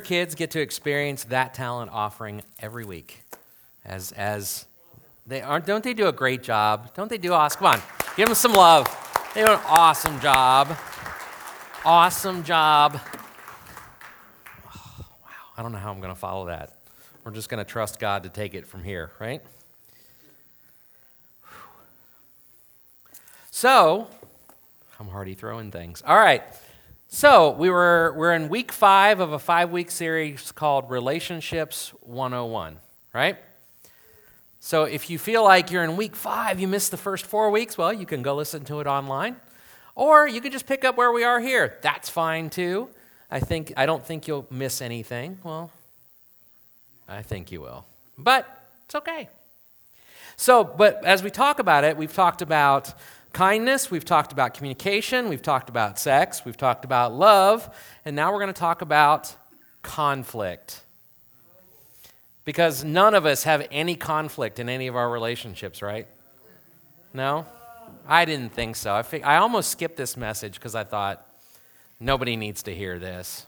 kids get to experience that talent offering every week. As as they aren't don't they do a great job? Don't they do awesome come on give them some love. They do an awesome job. Awesome job. Oh, wow i don't know how i'm going to follow that. We're just going to trust god to take it from here right? So i'm already throwing things. All right so we were we're in week five of a five week series called Relationships 101, right? So if you feel like you're in week five, you missed the first four weeks, well, you can go listen to it online. Or you can just pick up where we are here. That's fine too. I think I don't think you'll miss anything. Well, I think you will. But it's okay. So, but as we talk about it, we've talked about kindness, we've talked about communication, we've talked about sex, we've talked about love, and now we're going to talk about conflict. Because none of us have any conflict in any of our relationships, right? No? I didn't think so. I, I almost skipped this message because I thought nobody needs to hear this.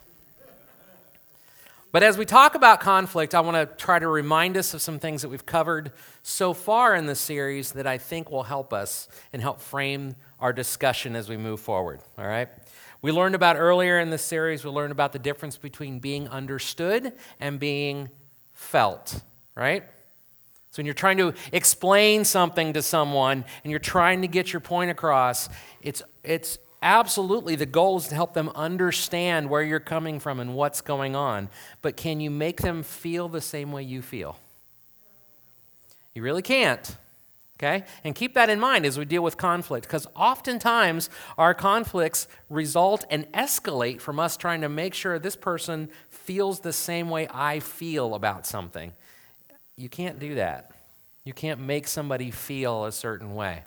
But as we talk about conflict, I want to try to remind us of some things that we've covered so far in the series that I think will help us and help frame our discussion as we move forward. All right? We learned about earlier in the series, we learned about the difference between being understood and being felt, right? So when you're trying to explain something to someone and you're trying to get your point across, it's, it's absolutely the goal is to help them understand where you're coming from and what's going on. But can you make them feel the same way you feel? You really can't. Okay? And keep that in mind as we deal with conflict, because oftentimes our conflicts result and escalate from us trying to make sure this person feels the same way I feel about something. You can't do that. You can't make somebody feel a certain way.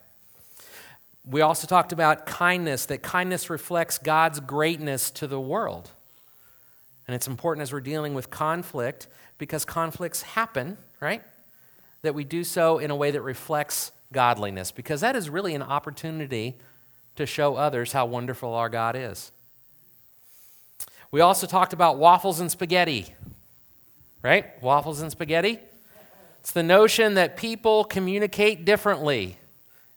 We also talked about kindness, that kindness reflects God's greatness to the world. And it's important as we're dealing with conflict because conflicts happen, right? That we do so in a way that reflects godliness because that is really an opportunity to show others how wonderful our God is. We also talked about waffles and spaghetti, right? Waffles and spaghetti. It's the notion that people communicate differently.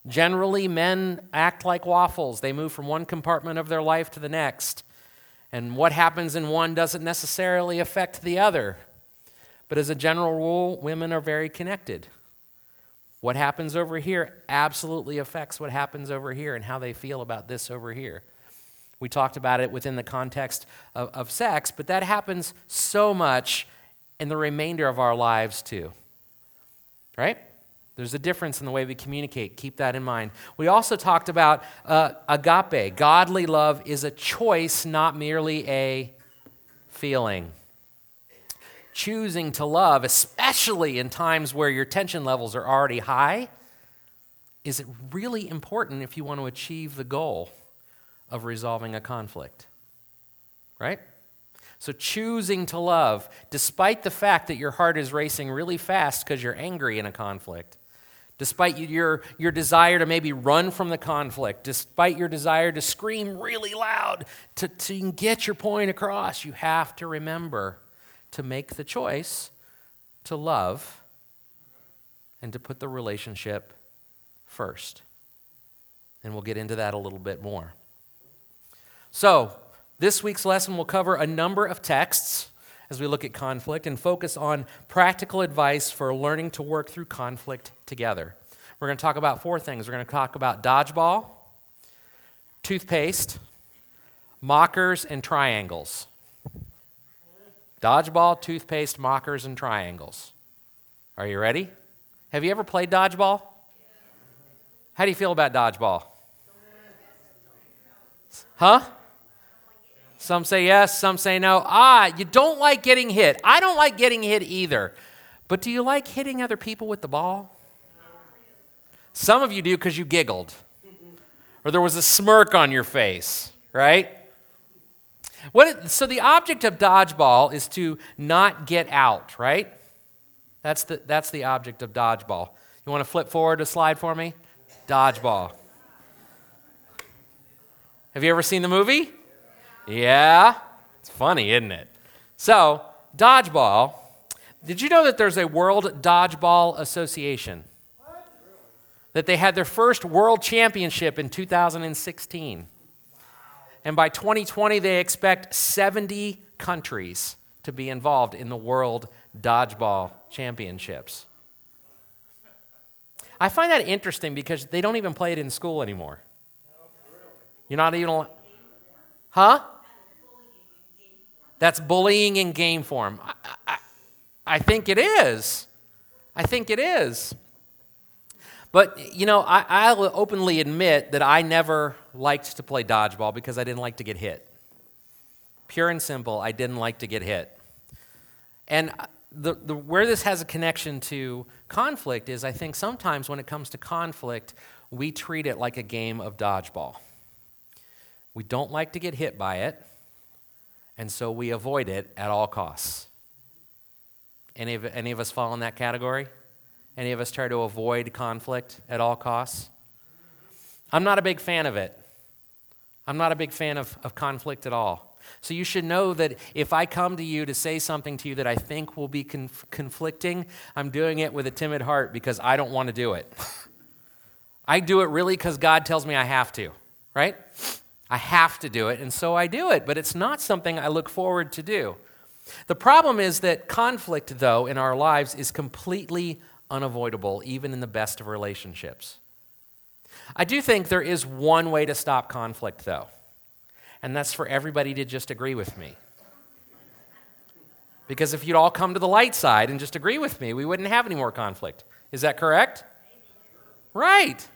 Generally, men act like waffles. They move from one compartment of their life to the next. And what happens in one doesn't necessarily affect the other. But as a general rule, women are very connected. What happens over here absolutely affects what happens over here and how they feel about this over here. We talked about it within the context of, of sex, but that happens so much in the remainder of our lives too. Right? There's a difference in the way we communicate. Keep that in mind. We also talked about uh, agape. Godly love is a choice, not merely a feeling. Choosing to love, especially in times where your tension levels are already high, is really important if you want to achieve the goal of resolving a conflict. Right? So, choosing to love, despite the fact that your heart is racing really fast because you're angry in a conflict, despite your, your desire to maybe run from the conflict, despite your desire to scream really loud to, to get your point across, you have to remember to make the choice to love and to put the relationship first. And we'll get into that a little bit more. So, this week's lesson will cover a number of texts as we look at conflict and focus on practical advice for learning to work through conflict together. We're going to talk about four things. We're going to talk about dodgeball, toothpaste, mockers, and triangles. Dodgeball, toothpaste, mockers, and triangles. Are you ready? Have you ever played dodgeball? How do you feel about dodgeball? Huh? Some say yes, some say no. Ah, you don't like getting hit. I don't like getting hit either. But do you like hitting other people with the ball? Some of you do because you giggled, or there was a smirk on your face, right? What, so the object of dodgeball is to not get out, right? That's the, that's the object of dodgeball. You want to flip forward a slide for me? Dodgeball. Have you ever seen the movie? Yeah? It's funny, isn't it? So, dodgeball. Did you know that there's a World Dodgeball Association? That they had their first world championship in 2016. And by 2020, they expect 70 countries to be involved in the World Dodgeball Championships. I find that interesting because they don't even play it in school anymore. You're not even. Huh? That's bullying in game form. I, I, I think it is. I think it is. But, you know, I, I'll openly admit that I never liked to play dodgeball because I didn't like to get hit. Pure and simple, I didn't like to get hit. And uh, the, the, where this has a connection to conflict is I think sometimes when it comes to conflict, we treat it like a game of dodgeball. We don't like to get hit by it, and so we avoid it at all costs. Any of, any of us fall in that category? Any of us try to avoid conflict at all costs? I'm not a big fan of it. I'm not a big fan of, of conflict at all. So you should know that if I come to you to say something to you that I think will be conf- conflicting, I'm doing it with a timid heart because I don't want to do it. I do it really because God tells me I have to, right? I have to do it, and so I do it, but it's not something I look forward to do. The problem is that conflict, though, in our lives is completely unavoidable, even in the best of relationships. I do think there is one way to stop conflict, though, and that's for everybody to just agree with me. Because if you'd all come to the light side and just agree with me, we wouldn't have any more conflict. Is that correct? Right.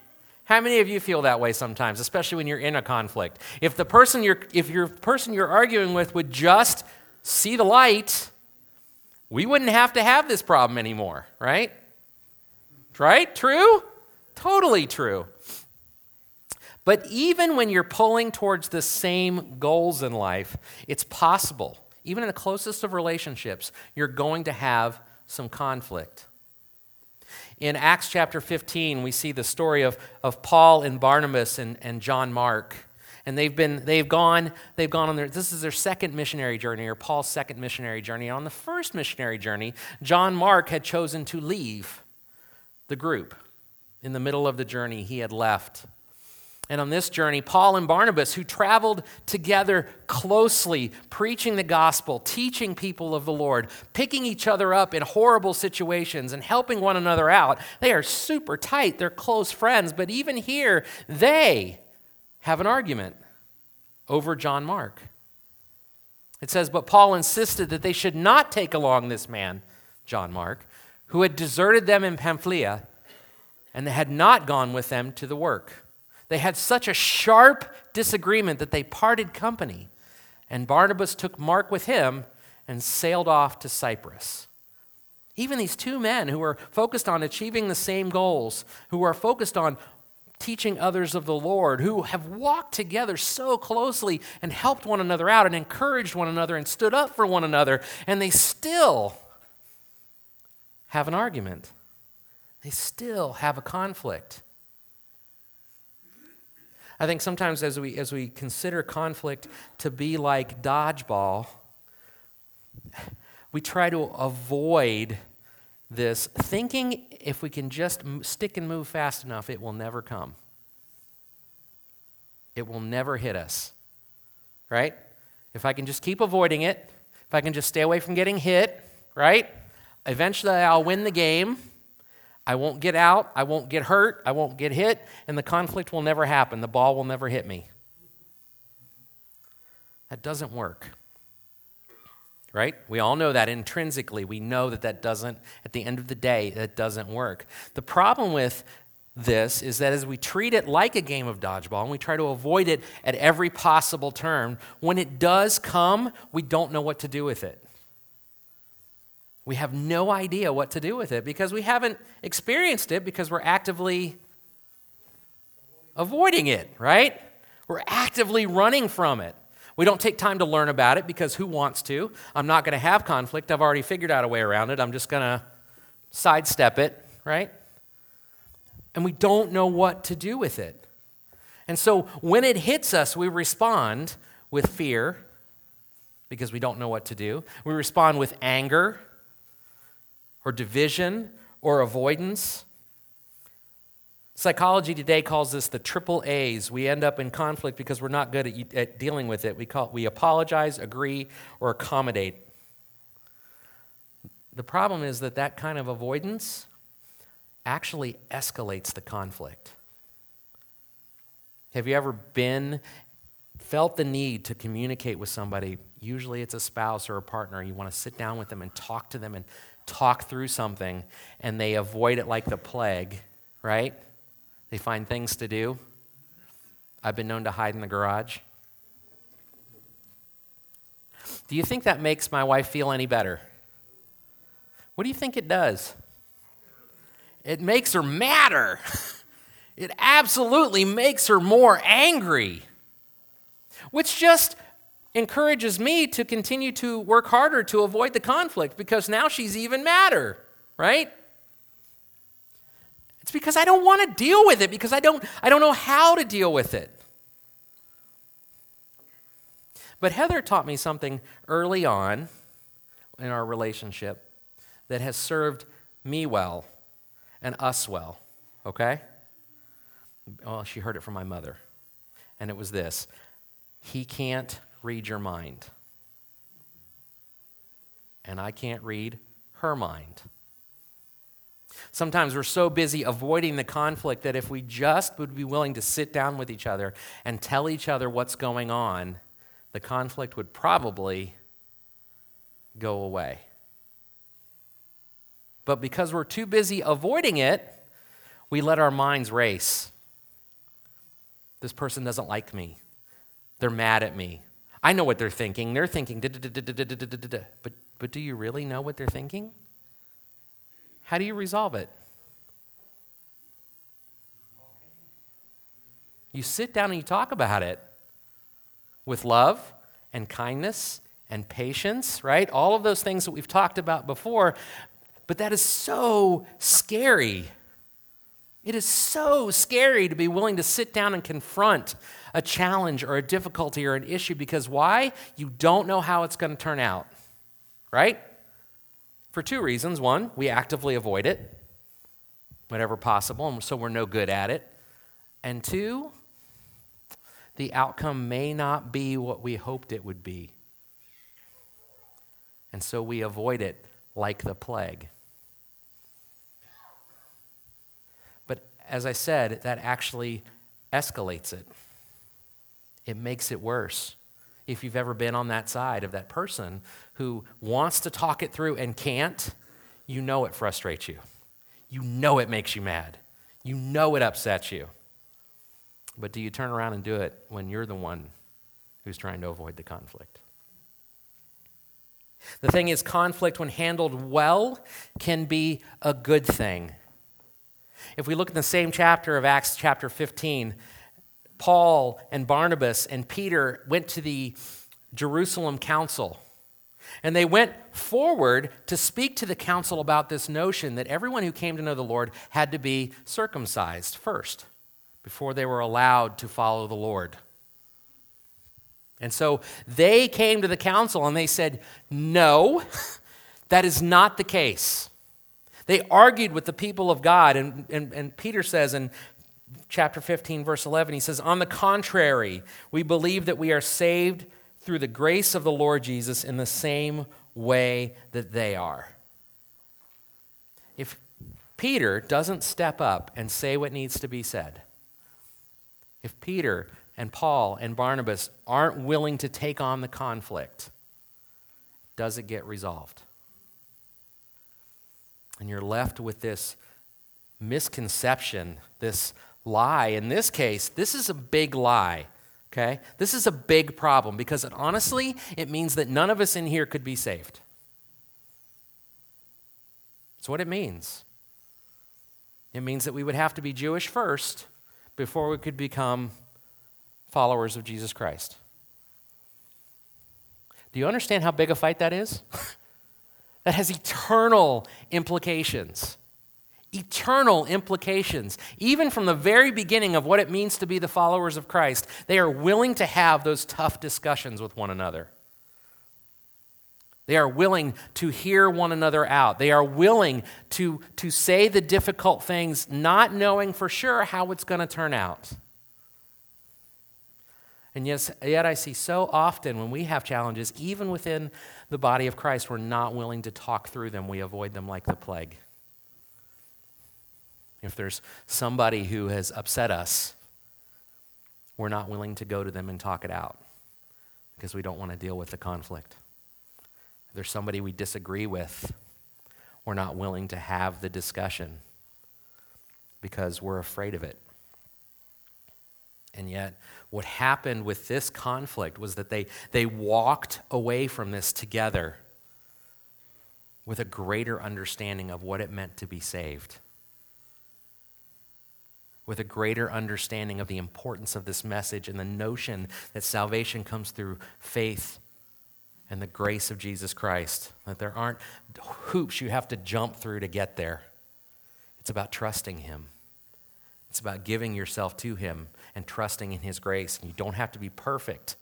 How many of you feel that way sometimes, especially when you're in a conflict? If the person you're if your person you're arguing with would just see the light, we wouldn't have to have this problem anymore, right? Right? True? Totally true. But even when you're pulling towards the same goals in life, it's possible, even in the closest of relationships, you're going to have some conflict. In Acts chapter 15, we see the story of, of Paul and Barnabas and, and John Mark. And they've been they've gone they've gone on their this is their second missionary journey or paul's second missionary journey. On the first missionary journey john mark had chosen to leave the group in the middle of the journey he had left and on this journey, Paul and Barnabas, who traveled together closely, preaching the gospel, teaching people of the Lord, picking each other up in horrible situations, and helping one another out, they are super tight. They're close friends. But even here, they have an argument over John Mark. It says, But Paul insisted that they should not take along this man, John Mark, who had deserted them in Pamphylia and had not gone with them to the work. They had such a sharp disagreement that they parted company, and Barnabas took Mark with him and sailed off to Cyprus. Even these two men who were focused on achieving the same goals, who are focused on teaching others of the Lord, who have walked together so closely and helped one another out and encouraged one another and stood up for one another, and they still have an argument. They still have a conflict. I think sometimes as we, as we consider conflict to be like dodgeball, we try to avoid this, thinking if we can just stick and move fast enough, it will never come. It will never hit us. Right? If I can just keep avoiding it, if I can just stay away from getting hit, right? Eventually I'll win the game. I won't get out. I won't get hurt. I won't get hit. And the conflict will never happen. The ball will never hit me. That doesn't work right? We all know that intrinsically. We know that that doesn't, at the end of the day, that doesn't work. The problem with this is that as we treat it like a game of dodgeball and we try to avoid it at every possible turn, when it does come, we don't know what to do with it. We have no idea what to do with it because we haven't experienced it because we're actively avoiding it, right? We're actively running from it. We don't take time to learn about it because who wants to? I'm not going to have conflict. I've already figured out a way around it. I'm just going to sidestep it, right? And we don't know what to do with it. And so when it hits us, we respond with fear, because we don't know what to do. We respond with anger or division or avoidance. Psychology today calls this the triple A's. We end up in conflict because we're not good at, at dealing with it. We, call, we apologize, agree, or accommodate. The problem is that that kind of avoidance actually escalates the conflict. Have you ever been, felt the need to communicate with somebody? Usually it's a spouse or a partner. You want to sit down with them and talk to them and talk through something, and they avoid it like the plague, right? They find things to do. I've been known to hide in the garage. Do you think that makes my wife feel any better? What do you think it does? It makes her madder. It absolutely makes her more angry, which just encourages me to continue to work harder to avoid the conflict because now she's even madder, right? It's because I don't want to deal with it because I don't, I don't know how to deal with it. But Heather taught me something early on in our relationship that has served me well and us well, okay? Well, she heard it from my mother. And it was this He can't read your mind. And I can't read her mind. Sometimes we're so busy avoiding the conflict that if we just would be willing to sit down with each other and tell each other what's going on, the conflict would probably go away. But because we're too busy avoiding it, we let our minds race. This person doesn't like me. They're mad at me. I know what they're thinking. They're thinking, but, but do you really know what they're thinking? How do you resolve it? You sit down and you talk about it with love and kindness and patience, right? All of those things that we've talked about before. But that is so scary. It is so scary to be willing to sit down and confront a challenge or a difficulty or an issue because why? You don't know how it's going to turn out, right? For two reasons. One, we actively avoid it whenever possible, and so we're no good at it. And two, the outcome may not be what we hoped it would be. And so we avoid it like the plague. But as I said, that actually escalates it, it makes it worse if you've ever been on that side of that person who wants to talk it through and can't, you know it frustrates you. You know it makes you mad. You know it upsets you. But do you turn around and do it when you're the one who's trying to avoid the conflict? The thing is, conflict, when handled well, can be a good thing. If we look at the same chapter of Acts, chapter 15, Paul and Barnabas and Peter went to the Jerusalem council. And they went forward to speak to the council about this notion that everyone who came to know the Lord had to be circumcised first before they were allowed to follow the Lord. And so they came to the council and they said, No, that is not the case. They argued with the people of God. And, and, and Peter says in chapter 15, verse 11, he says, On the contrary, we believe that we are saved through the grace of the Lord Jesus in the same way that they are. If Peter doesn't step up and say what needs to be said, if Peter and Paul and Barnabas aren't willing to take on the conflict, does it get resolved? And you're left with this misconception, this lie. In this case, this is a big lie. Okay? This is a big problem because it, honestly, it means that none of us in here could be saved. That's what it means. It means that we would have to be Jewish first before we could become followers of Jesus Christ. Do you understand how big a fight that is? that has eternal implications eternal implications. Even from the very beginning of what it means to be the followers of Christ, they are willing to have those tough discussions with one another. They are willing to hear one another out. They are willing to, to say the difficult things, not knowing for sure how it's going to turn out. And yes, yet I see so often when we have challenges, even within the body of Christ, we're not willing to talk through them. We avoid them like the plague. If there's somebody who has upset us, we're not willing to go to them and talk it out because we don't want to deal with the conflict. If there's somebody we disagree with, we're not willing to have the discussion because we're afraid of it. And yet, what happened with this conflict was that they, they walked away from this together with a greater understanding of what it meant to be saved, with a greater understanding of the importance of this message and the notion that salvation comes through faith and the grace of Jesus Christ, that there aren't hoops you have to jump through to get there. It's about trusting Him. It's about giving yourself to Him and trusting in His grace. And you don't have to be perfect.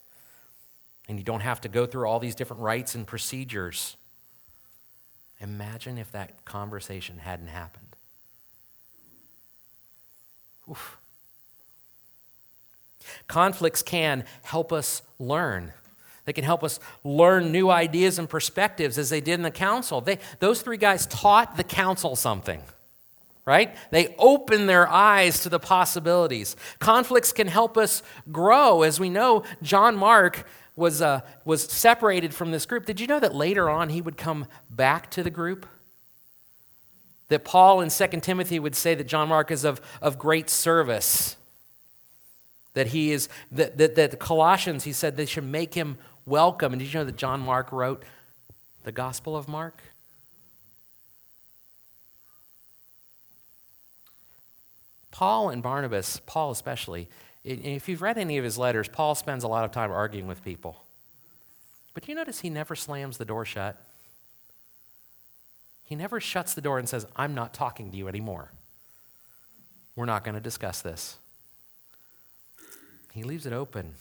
And you don't have to go through all these different rites and procedures. Imagine if that conversation hadn't happened. Oof. Conflicts can help us learn. They can help us learn new ideas and perspectives as they did in the council. They, those three guys taught the council something right? They open their eyes to the possibilities. Conflicts can help us grow. As we know, John Mark was, uh, was separated from this group. Did you know that later on he would come back to the group? That Paul in 2 Timothy would say that John Mark is of, of great service. That he is, that, that, that the Colossians, he said they should make him welcome. And did you know that John Mark wrote the Gospel of Mark? Paul and Barnabas, Paul especially, if you've read any of his letters, Paul spends a lot of time arguing with people. But you notice he never slams the door shut. He never shuts the door and says, I'm not talking to you anymore. We're not going to discuss this. He leaves it open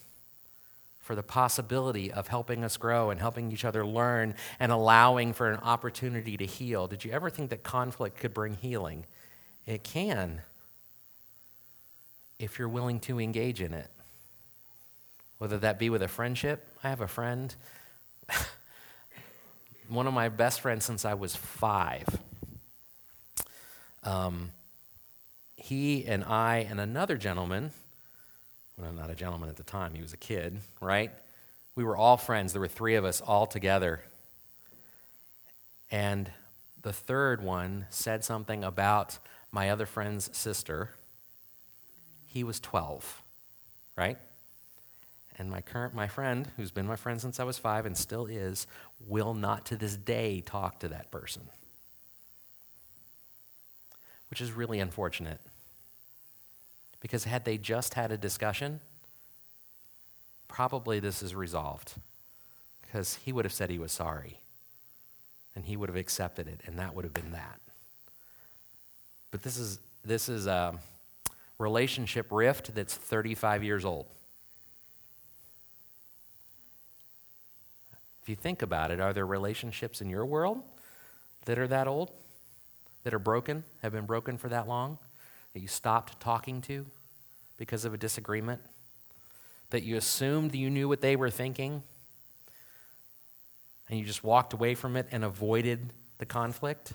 for the possibility of helping us grow and helping each other learn and allowing for an opportunity to heal. Did you ever think that conflict could bring healing? It can if you're willing to engage in it. Whether that be with a friendship, I have a friend, one of my best friends since I was five. Um, he and I and another gentleman, well, not a gentleman at the time, he was a kid, right? We were all friends. There were three of us all together. And the third one said something about my other friend's sister he was 12, right? And my current my friend, who's been my friend since I was 5 and still is, will not to this day talk to that person. Which is really unfortunate. Because had they just had a discussion, probably this is resolved. Because he would have said he was sorry. And he would have accepted it, and that would have been that. But this is, this is, uh, relationship rift that's 35 years old. If you think about it, are there relationships in your world that are that old, that are broken, have been broken for that long, that you stopped talking to because of a disagreement, that you assumed you knew what they were thinking, and you just walked away from it and avoided the conflict?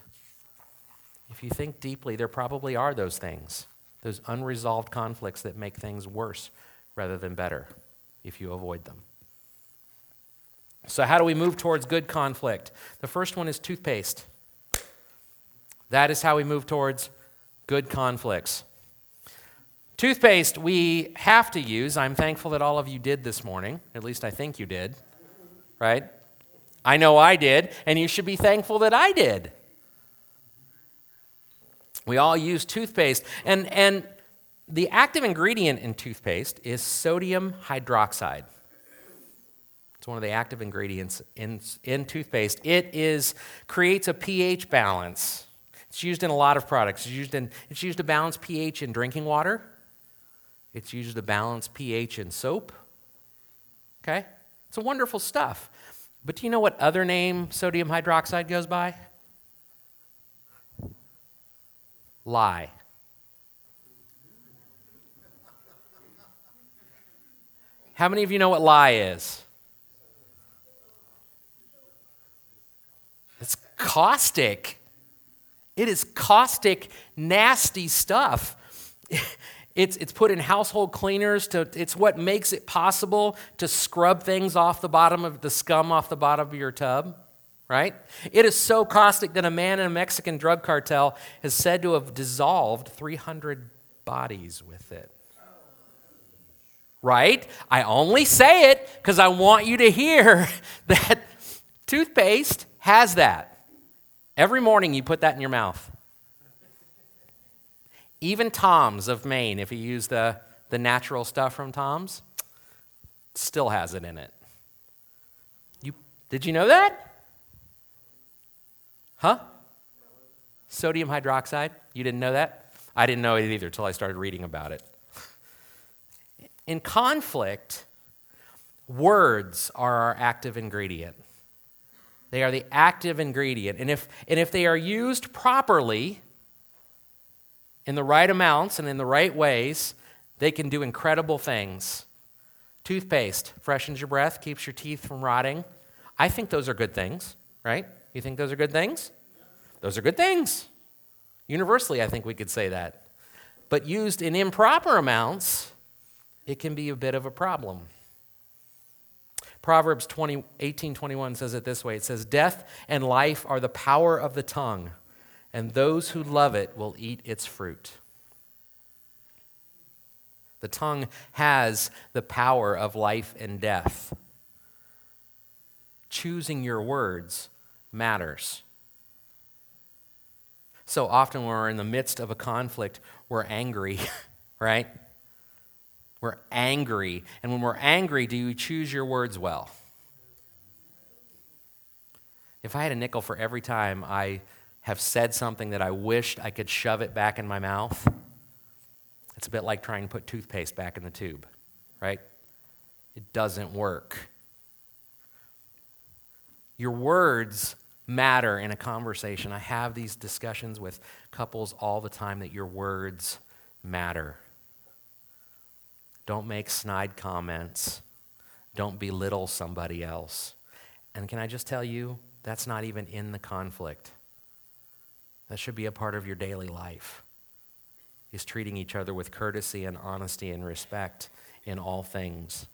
If you think deeply, there probably are those things those unresolved conflicts that make things worse rather than better if you avoid them. So, how do we move towards good conflict? The first one is toothpaste. That is how we move towards good conflicts. Toothpaste we have to use. I'm thankful that all of you did this morning. At least I think you did, right? I know I did, and you should be thankful that I did. We all use toothpaste. And, and the active ingredient in toothpaste is sodium hydroxide. It's one of the active ingredients in, in toothpaste. It is, creates a pH balance. It's used in a lot of products. It's used, in, it's used to balance pH in drinking water. It's used to balance pH in soap. Okay? It's a wonderful stuff. But do you know what other name sodium hydroxide goes by? Lye. How many of you know what lye is? It's caustic. It is caustic, nasty stuff. It's, it's put in household cleaners to it's what makes it possible to scrub things off the bottom of the scum off the bottom of your tub right? It is so caustic that a man in a mexican drug cartel is said to have dissolved 300 bodies with it. Right? I only say it because i want you to hear that toothpaste has that. Every morning you put that in your mouth. Even Tom's of Maine, if you use the, the natural stuff from Tom's, still has it in it. You, did you know that? Huh? Sodium hydroxide? You didn't know that? I didn't know it either until I started reading about it. In conflict, words are our active ingredient. They are the active ingredient. And if, and if they are used properly, in the right amounts and in the right ways, they can do incredible things. Toothpaste freshens your breath, keeps your teeth from rotting. I think those are good things, right? You think those are good things? Those are good things. Universally, I think we could say that. But used in improper amounts, it can be a bit of a problem. Proverbs 20, 18 21 says it this way it says, Death and life are the power of the tongue and those who love it will eat its fruit. The tongue has the power of life and death. Choosing your words matters. So often, when we're in the midst of a conflict, we're angry, right? We're angry. And when we're angry, do you choose your words well? If I had a nickel for every time I have said something that I wished I could shove it back in my mouth, it's a bit like trying to put toothpaste back in the tube, right? It doesn't work. Your words matter in a conversation. I have these discussions with couples all the time that your words matter. Don't make snide comments. Don't belittle somebody else. And can I just tell you, that's not even in the conflict. That should be a part of your daily life. Is treating each other with courtesy and honesty and respect in all things.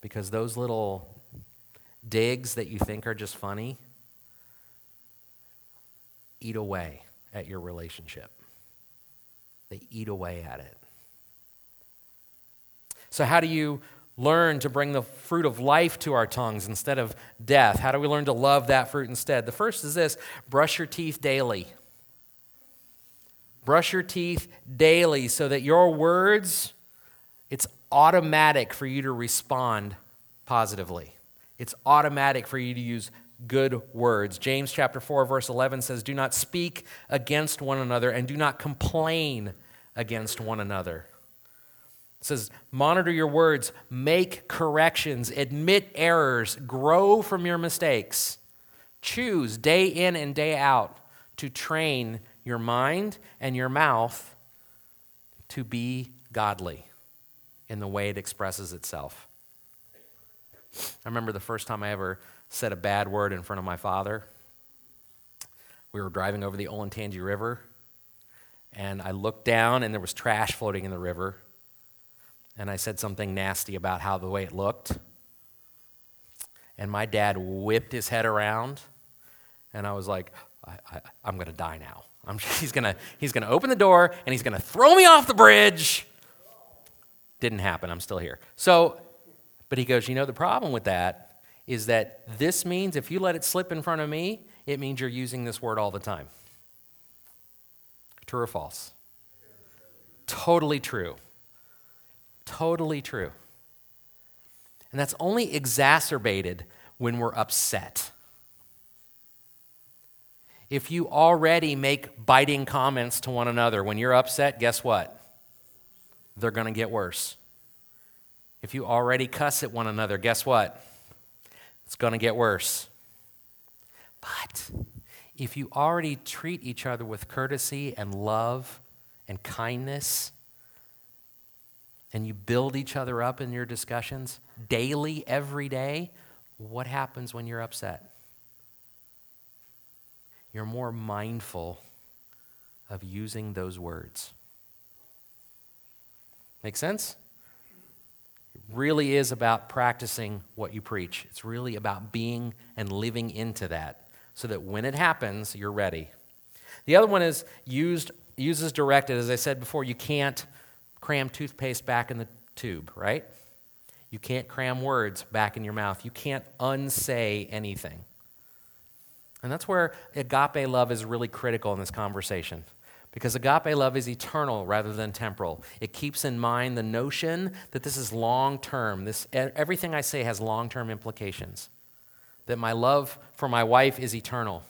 Because those little digs that you think are just funny eat away at your relationship. They eat away at it. So, how do you learn to bring the fruit of life to our tongues instead of death? How do we learn to love that fruit instead? The first is this brush your teeth daily. Brush your teeth daily so that your words, it's automatic for you to respond positively. It's automatic for you to use good words. James chapter 4 verse 11 says, "Do not speak against one another and do not complain against one another." It says, monitor your words, make corrections, admit errors, grow from your mistakes. Choose day in and day out to train your mind and your mouth to be godly in the way it expresses itself. I remember the first time I ever said a bad word in front of my father. We were driving over the Olentangy River, and I looked down, and there was trash floating in the river and I said something nasty about how the way it looked. And my dad whipped his head around, and I was like, I, am going to die now. I'm, he's going he's gonna open the door, and he's going to throw me off the bridge. Didn't happen. I'm still here. So, but he goes, You know, the problem with that is that this means if you let it slip in front of me, it means you're using this word all the time. True or false? Totally true. Totally true. And that's only exacerbated when we're upset. If you already make biting comments to one another when you're upset, guess what? They're going to get worse. If you already cuss at one another, guess what? It's going to get worse. But if you already treat each other with courtesy and love and kindness, and you build each other up in your discussions daily, every day, what happens when you're upset? You're more mindful of using those words. Make sense? Really is about practicing what you preach. It's really about being and living into that so that when it happens, you're ready. The other one is used, uses directed. As I said before, you can't cram toothpaste back in the tube, right? You can't cram words back in your mouth. You can't unsay anything. And that's where agape love is really critical in this conversation. Because agape love is eternal rather than temporal. It keeps in mind the notion that this is long term. This everything I say has long term implications. That my love for my wife is eternal.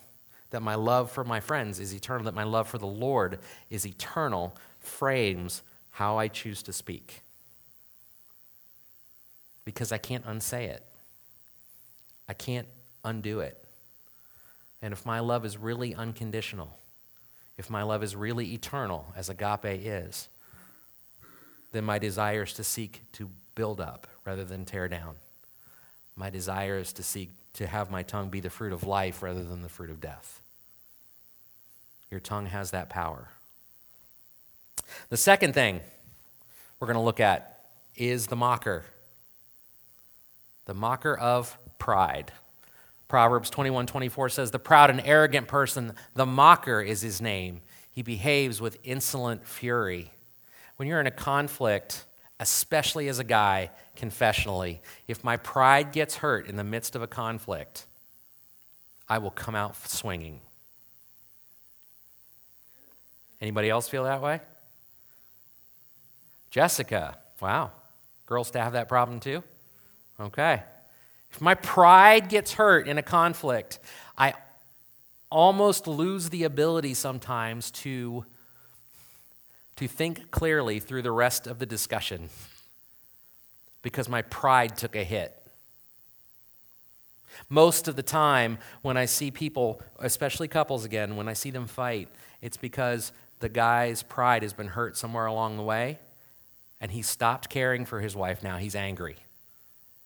That my love for my friends is eternal. That my love for the Lord is eternal frames how I choose to speak. Because I can't unsay it. I can't undo it. And if my love is really unconditional, if my love is really eternal, as agape is, then my desire is to seek to build up rather than tear down. My desire is to seek to have my tongue be the fruit of life rather than the fruit of death. Your tongue has that power. The second thing we're going to look at is the mocker. The mocker of pride. Proverbs 21 24 says, The proud and arrogant person, the mocker is his name. He behaves with insolent fury. When you're in a conflict, especially as a guy, confessionally, if my pride gets hurt in the midst of a conflict, I will come out swinging. Anybody else feel that way? Jessica, wow. Girls to have that problem too? Okay. If my pride gets hurt in a conflict, I almost lose the ability sometimes to, to think clearly through the rest of the discussion because my pride took a hit. Most of the time, when I see people, especially couples again, when I see them fight, it's because the guy's pride has been hurt somewhere along the way, and he stopped caring for his wife now. He's angry.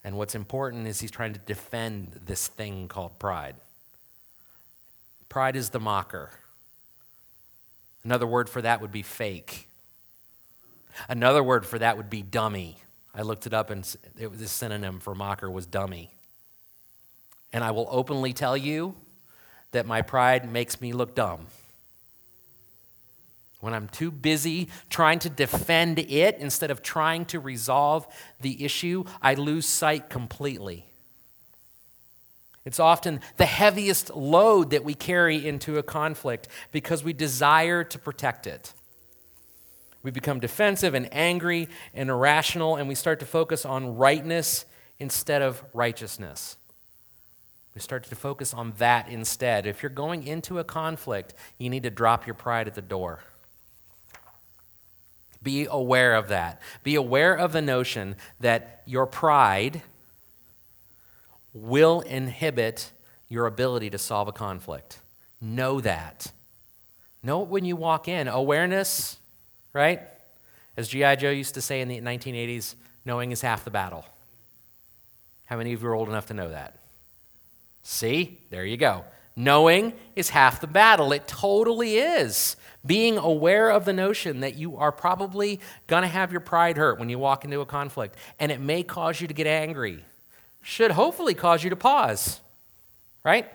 And what's important is he's trying to defend this thing called pride. Pride is the mocker. Another word for that would be fake. Another word for that would be dummy. I looked it up and it was a synonym for mocker was dummy. And I will openly tell you that my pride makes me look dumb. When I'm too busy trying to defend it instead of trying to resolve the issue, I lose sight completely. It's often the heaviest load that we carry into a conflict because we desire to protect it. We become defensive and angry and irrational, and we start to focus on rightness instead of righteousness. We start to focus on that instead. If you're going into a conflict, you need to drop your pride at the door. Be aware of that. Be aware of the notion that your pride will inhibit your ability to solve a conflict. Know that. Know it when you walk in. Awareness, right? As G.I. Joe used to say in the 1980s, knowing is half the battle. How many of you are old enough to know that? See? There you go. Knowing is half the battle. It totally is. Being aware of the notion that you are probably going to have your pride hurt when you walk into a conflict, and it may cause you to get angry, should hopefully cause you to pause, right?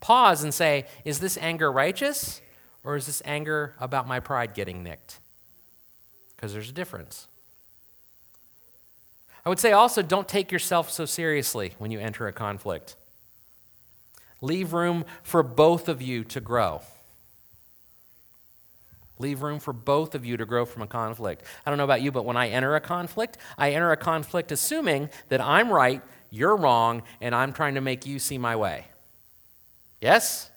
Pause and say, is this anger righteous, or is this anger about my pride getting nicked? Because there's a difference. I would say also, don't take yourself so seriously when you enter a conflict. Leave room for both of you to grow. Leave room for both of you to grow from a conflict. I don't know about you, but when I enter a conflict, I enter a conflict assuming that I'm right, you're wrong, and I'm trying to make you see my way. Yes?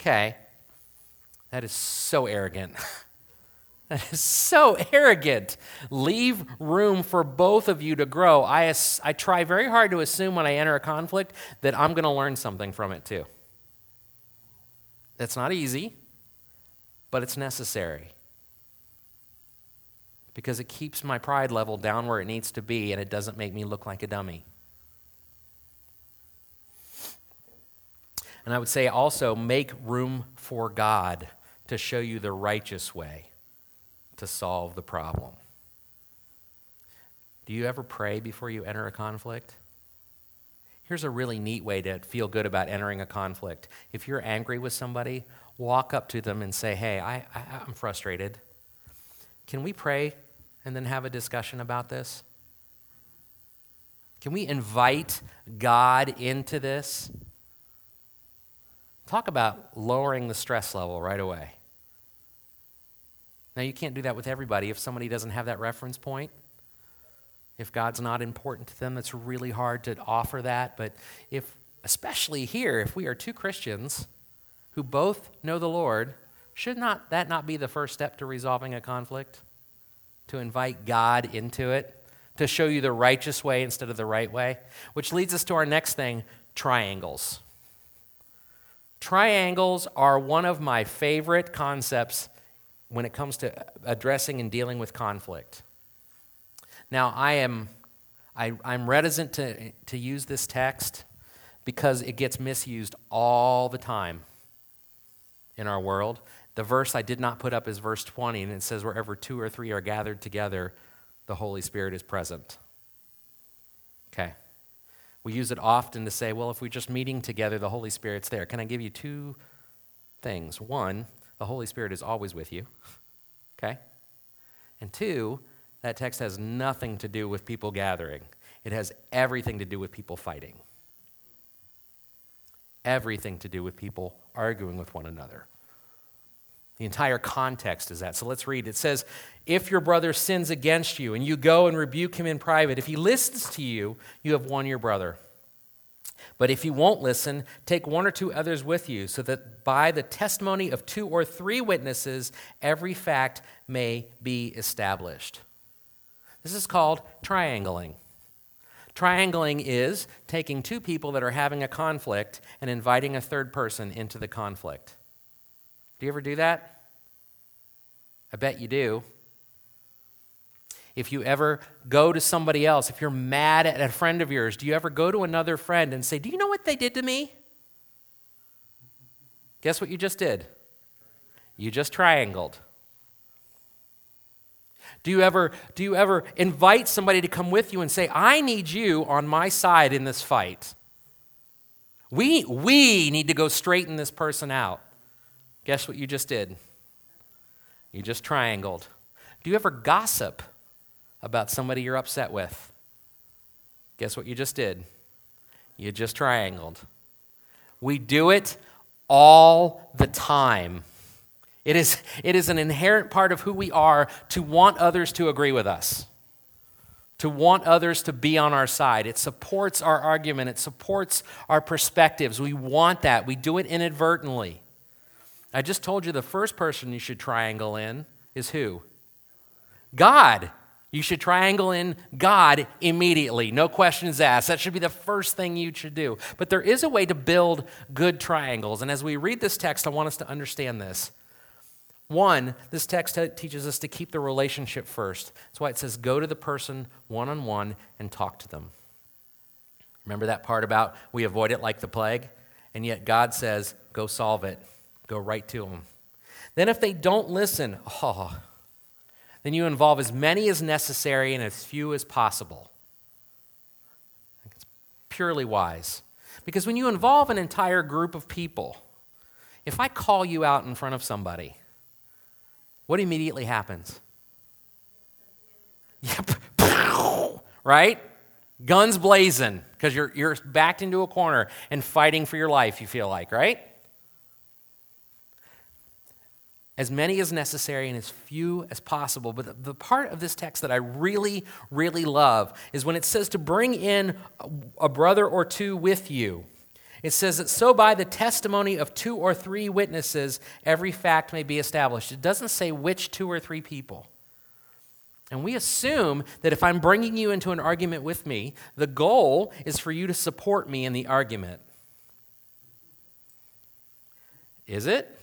Okay. That is so arrogant. That is so arrogant. Leave room for both of you to grow. I, I try very hard to assume when I enter a conflict that I'm going to learn something from it too. That's not easy, but it's necessary because it keeps my pride level down where it needs to be and it doesn't make me look like a dummy. And I would say also make room for God to show you the righteous way to solve the problem. Do you ever pray before you enter a conflict? Here's a really neat way to feel good about entering a conflict. If you're angry with somebody, walk up to them and say, Hey, I, I, I'm frustrated. Can we pray and then have a discussion about this? Can we invite God into this? Talk about lowering the stress level right away. Now, you can't do that with everybody. If somebody doesn't have that reference point, if God's not important to them, it's really hard to offer that. But if, especially here, if we are two Christians who both know the Lord, should not that not be the first step to resolving a conflict? To invite God into it, to show you the righteous way instead of the right way, which leads us to our next thing triangles. Triangles are one of my favorite concepts when it comes to addressing and dealing with conflict. Now, I am I, am reticent to, to use this text because it gets misused all the time in our world. The verse I did not put up is verse 20, and it says, Wherever two or three are gathered together, the Holy Spirit is present. Okay. We use it often to say, well, if we're just meeting together, the Holy Spirit's there. Can I give you two things? One, the Holy Spirit is always with you. Okay? And two, that text has nothing to do with people gathering, it has everything to do with people fighting, everything to do with people arguing with one another. The entire context is that. So let's read. It says, If your brother sins against you and you go and rebuke him in private, if he listens to you, you have won your brother. But if he won't listen, take one or two others with you, so that by the testimony of two or three witnesses, every fact may be established. This is called triangling. Triangling is taking two people that are having a conflict and inviting a third person into the conflict. Do you ever do that? I bet you do. If you ever go to somebody else, if you're mad at a friend of yours, do you ever go to another friend and say, Do you know what they did to me? Guess what you just did? You just triangled. Do you ever do you ever invite somebody to come with you and say, "I need you on my side in this fight." We we need to go straighten this person out. Guess what you just did? You just triangled. Do you ever gossip about somebody you're upset with? Guess what you just did? You just triangled. We do it all the time. It is, it is an inherent part of who we are to want others to agree with us, to want others to be on our side. It supports our argument, it supports our perspectives. We want that. We do it inadvertently. I just told you the first person you should triangle in is who? God. You should triangle in God immediately. No questions asked. That should be the first thing you should do. But there is a way to build good triangles. And as we read this text, I want us to understand this. One, this text teaches us to keep the relationship first. That's why it says go to the person one on one and talk to them. Remember that part about we avoid it like the plague? And yet God says, go solve it. Go right to them. Then, if they don't listen, oh, then you involve as many as necessary and as few as possible. It's purely wise. Because when you involve an entire group of people, if I call you out in front of somebody, what immediately happens? Yep. right? Guns blazing because you're, you're backed into a corner and fighting for your life, you feel like, right? as many as necessary and as few as possible. But the part of this text that I really, really love is when it says to bring in a brother or two with you. It says that so by the testimony of two or three witnesses, every fact may be established. It doesn't say which two or three people. And we assume that if I'm bringing you into an argument with me, the goal is for you to support me in the argument. Is it?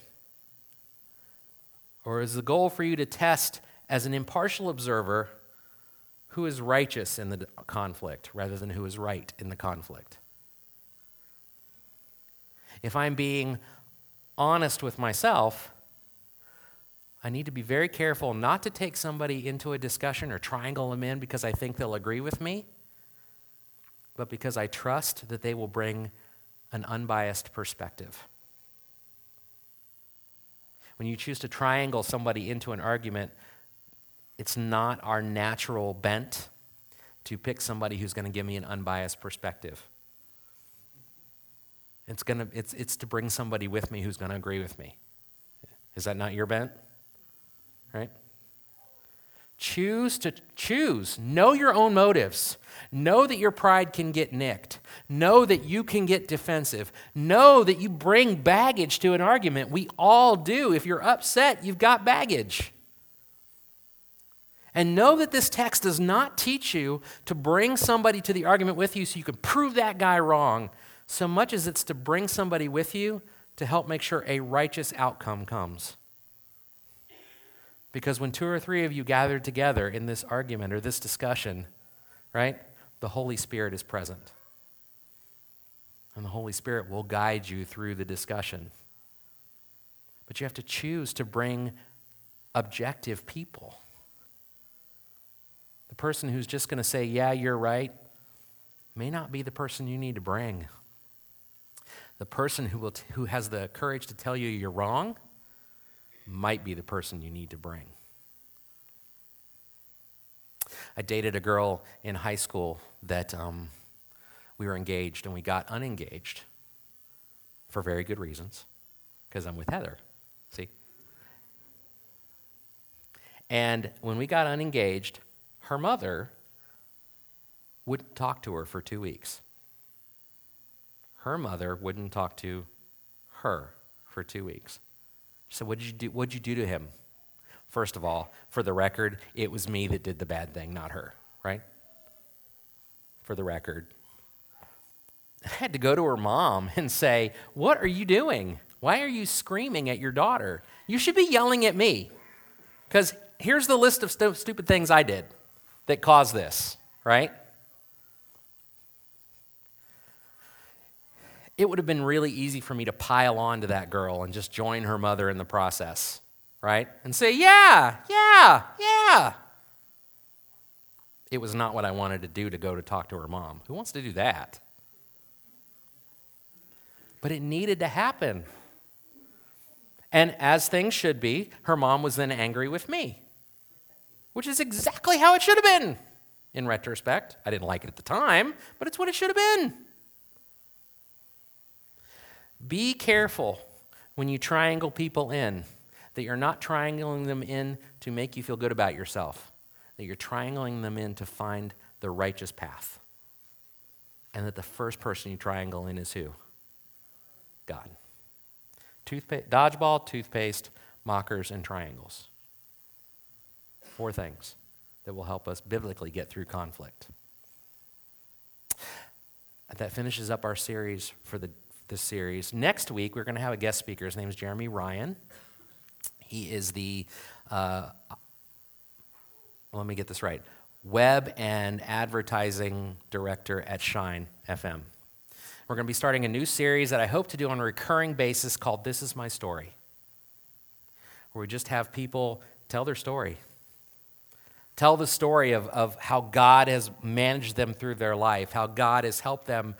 Or is the goal for you to test as an impartial observer who is righteous in the conflict rather than who is right in the conflict? If I'm being honest with myself, I need to be very careful not to take somebody into a discussion or triangle them in because I think they'll agree with me, but because I trust that they will bring an unbiased perspective. When you choose to triangle somebody into an argument, it's not our natural bent to pick somebody who's going to give me an unbiased perspective. It's, gonna, it's, it's to bring somebody with me who's going to agree with me. Is that not your bent? Right? Choose to choose. Know your own motives. Know that your pride can get nicked. Know that you can get defensive. Know that you bring baggage to an argument. We all do. If you're upset, you've got baggage. And know that this text does not teach you to bring somebody to the argument with you so you can prove that guy wrong, so much as it's to bring somebody with you to help make sure a righteous outcome comes. Because when two or three of you gather together in this argument or this discussion, right, the Holy Spirit is present. And the Holy Spirit will guide you through the discussion. But you have to choose to bring objective people. The person who's just going to say, Yeah, you're right, may not be the person you need to bring. The person who, will t- who has the courage to tell you you're wrong might be the person you need to bring. I dated a girl in high school that um, we were engaged and we got unengaged for very good reasons because I'm with Heather. See? And when we got unengaged, her mother wouldn't talk to her for two weeks. Her mother wouldn't talk to her for two weeks. Said, What did you do, what'd you do to him? First of all, for the record, it was me that did the bad thing, not her, right? For the record. I had to go to her mom and say, What are you doing? Why are you screaming at your daughter? You should be yelling at me. Because here's the list of stu- stupid things I did that caused this, right? It would have been really easy for me to pile on to that girl and just join her mother in the process, right? And say, yeah, yeah, yeah. It was not what I wanted to do to go to talk to her mom. Who wants to do that? But it needed to happen. And as things should be, her mom was then angry with me, which is exactly how it should have been in retrospect. I didn't like it at the time, but it's what it should have been. Be careful when you triangle people in that you're not triangling them in to make you feel good about yourself, that you're triangling them in to find the righteous path. And that the first person you triangle in is who? God. Dodgeball, toothpaste, mockers, and triangles. Four things that will help us biblically get through conflict. That finishes up our series for the this series. Next week, we're going to have a guest speaker. His name is Jeremy Ryan. He is the, uh, let me get this right, web and advertising director at Shine FM. We're going to be starting a new series that I hope to do on a recurring basis called This Is My Story, where we just have people tell their story. Tell the story of, of how God has managed them through their life, how God has helped them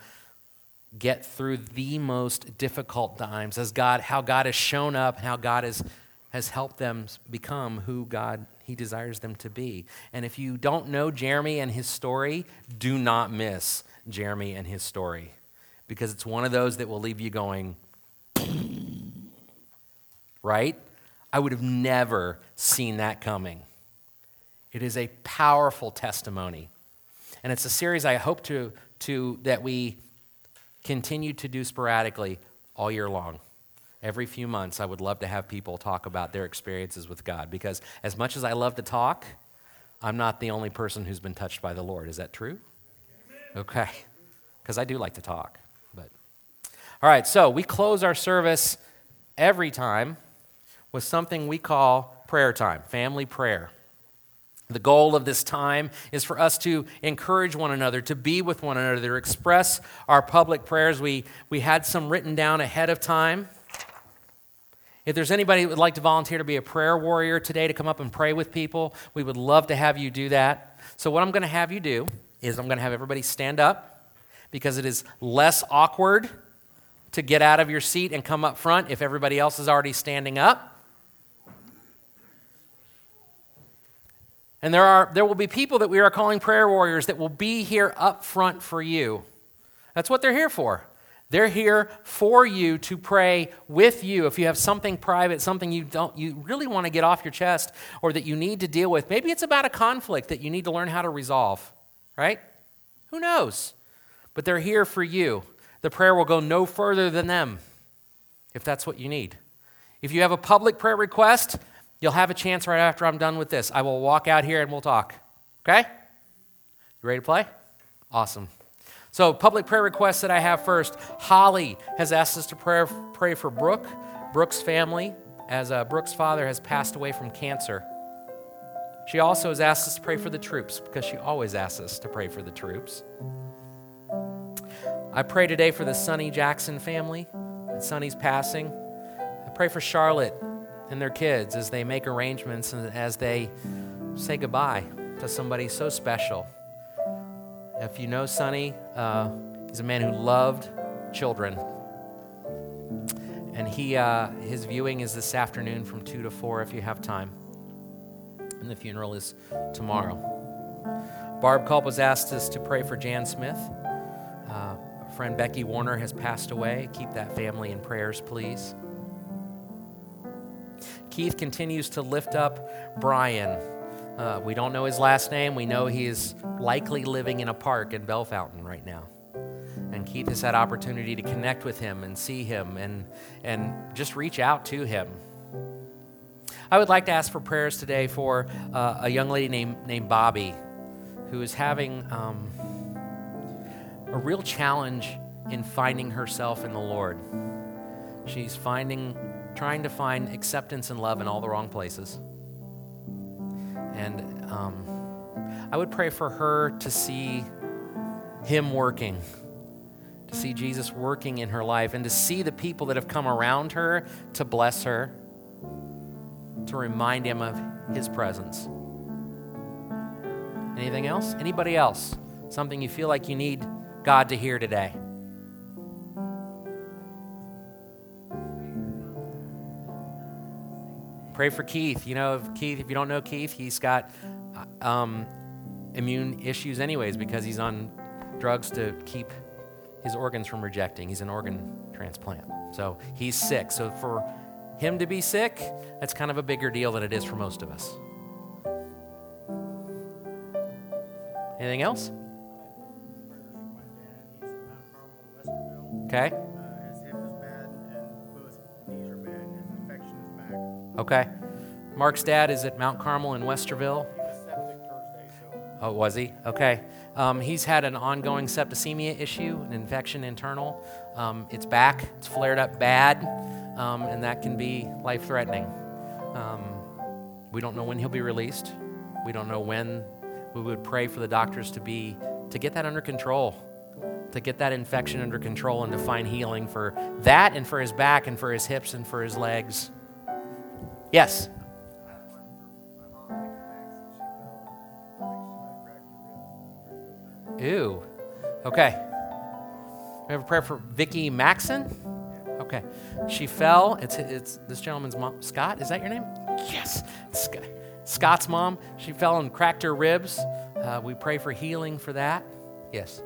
get through the most difficult times, as God, how God has shown up, how God has, has helped them become who God He desires them to be. And if you don't know Jeremy and his story, do not miss Jeremy and his story, because it's one of those that will leave you going, right? I would have never seen that coming. It is a powerful testimony. And it's a series I hope to, to that we continue to do sporadically all year long. Every few months, I would love to have people talk about their experiences with God because, as much as I love to talk, I'm not the only person who's been touched by the Lord. Is that true? Okay. Because I do like to talk. But all right, so we close our service every time with something we call prayer time, family prayer. The goal of this time is for us to encourage one another, to be with one another, to express our public prayers. We, we had some written down ahead of time. If there's anybody that would like to volunteer to be a prayer warrior today to come up and pray with people, we would love to have you do that. So, what I'm going to have you do is I'm going to have everybody stand up because it is less awkward to get out of your seat and come up front if everybody else is already standing up. And there, are, there will be people that we are calling prayer warriors that will be here up front for you. That's what they're here for. They're here for you to pray with you. If you have something private, something you don't you really want to get off your chest or that you need to deal with, maybe it's about a conflict that you need to learn how to resolve, right? Who knows? But they're here for you. The prayer will go no further than them if that's what you need. If you have a public prayer request, You'll have a chance right after I'm done with this. I will walk out here and we'll talk. Okay? You ready to play? Awesome. So, public prayer requests that I have first. Holly has asked us to pray, pray for Brooke, Brooke's family, as uh, Brooke's father has passed away from cancer. She also has asked us to pray for the troops because she always asks us to pray for the troops. I pray today for the Sonny Jackson family and Sonny's passing. I pray for Charlotte and their kids as they make arrangements and as they say goodbye to somebody so special. If you know Sonny, uh, he's a man who loved children. And he, uh, his viewing is this afternoon from 2 to 4 if you have time. And the funeral is tomorrow. Barb Culp was asked us to pray for Jan Smith. Uh, friend Becky Warner has passed away. Keep that family in prayers, please. Keith continues to lift up Brian. Uh, we don't know his last name. We know he is likely living in a park in Bellefontaine right now. And Keith has had opportunity to connect with him and see him and, and just reach out to him. I would like to ask for prayers today for uh, a young lady named, named Bobby who is having um, a real challenge in finding herself in the Lord. She's finding trying to find acceptance and love in all the wrong places. And um, I would pray for her to see Him working, to see Jesus working in her life, and to see the people that have come around her to bless her, to remind Him of His presence. Anything else? Anybody else? Something you feel like you need God to hear today? Pray for Keith. You know, if Keith, if you don't know Keith, he's got uh, um, immune issues, anyways, because he's on drugs to keep his organs from rejecting. He's an organ transplant. So he's sick. So for him to be sick, that's kind of a bigger deal than it is for most of us. Anything else? Okay. Okay. Mark's dad is at Mount Carmel in Westerville. Oh, was he? Okay. Um, he's had an ongoing septicemia issue, an infection internal. Um, it's back, it's flared up bad, um, and that can be life threatening. Um, we don't know when he'll be released. We don't know when we would pray for the doctors to be to get that under control to get that infection under control and to find healing for that and for his back and for his hips and for his legs Yes. Ew. Okay. We have a prayer for Vicky Maxon. Okay. She fell. It's, it's this gentleman's mom. Scott, is that your name? Yes. Scott, Scott's mom. She fell and cracked her ribs. Uh, we pray for healing for that. Yes.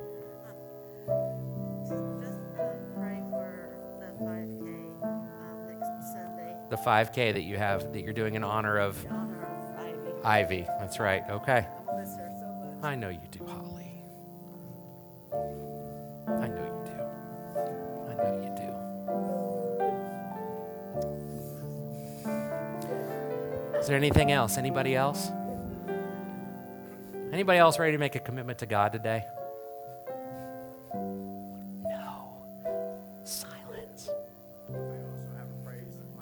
5K that you have that you're doing in honor of, honor of Ivy. Ivy. That's right. Okay. I, so I know you do, Holly. I know you do. I know you do. Is there anything else? Anybody else? Anybody else ready to make a commitment to God today? No. Silence.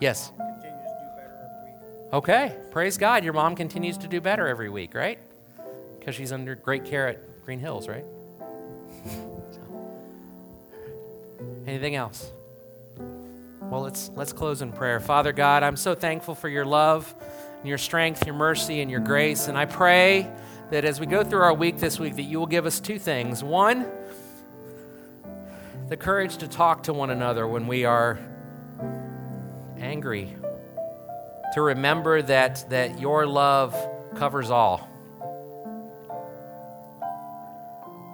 Yes. Okay. Praise God. Your mom continues to do better every week, right? Because she's under great care at Green Hills, right? Anything else? Well, let's let's close in prayer. Father God, I'm so thankful for your love and your strength, your mercy and your grace, and I pray that as we go through our week this week that you will give us two things. One, the courage to talk to one another when we are angry. To remember that that your love covers all.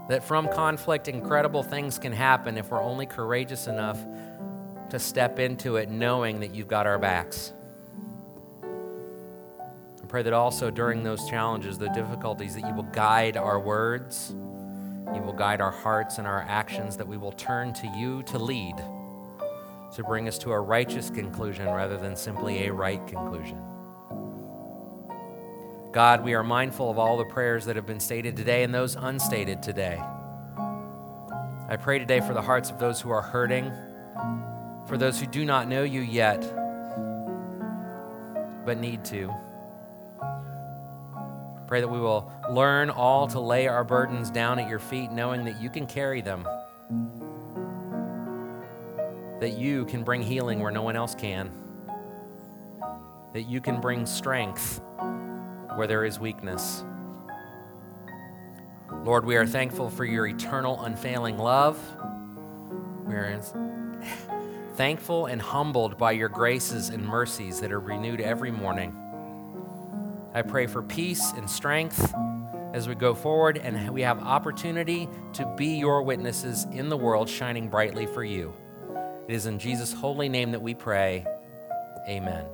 That from conflict, incredible things can happen if we're only courageous enough to step into it knowing that you've got our backs. I pray that also during those challenges, the difficulties, that you will guide our words, you will guide our hearts and our actions, that we will turn to you to lead, to bring us to a righteous conclusion rather than simply a right conclusion. God, we are mindful of all the prayers that have been stated today and those unstated today. I pray today for the hearts of those who are hurting, for those who do not know you yet, but need to. Pray that we will learn all to lay our burdens down at your feet, knowing that you can carry them, that you can bring healing where no one else can, that you can bring strength where there is weakness. Lord, we are thankful for your eternal, unfailing love. We are thankful and humbled by your graces and mercies that are renewed every morning. I pray for peace and strength as we go forward and we have opportunity to be your witnesses in the world, shining brightly for you. It is in Jesus' holy name that we pray. Amen.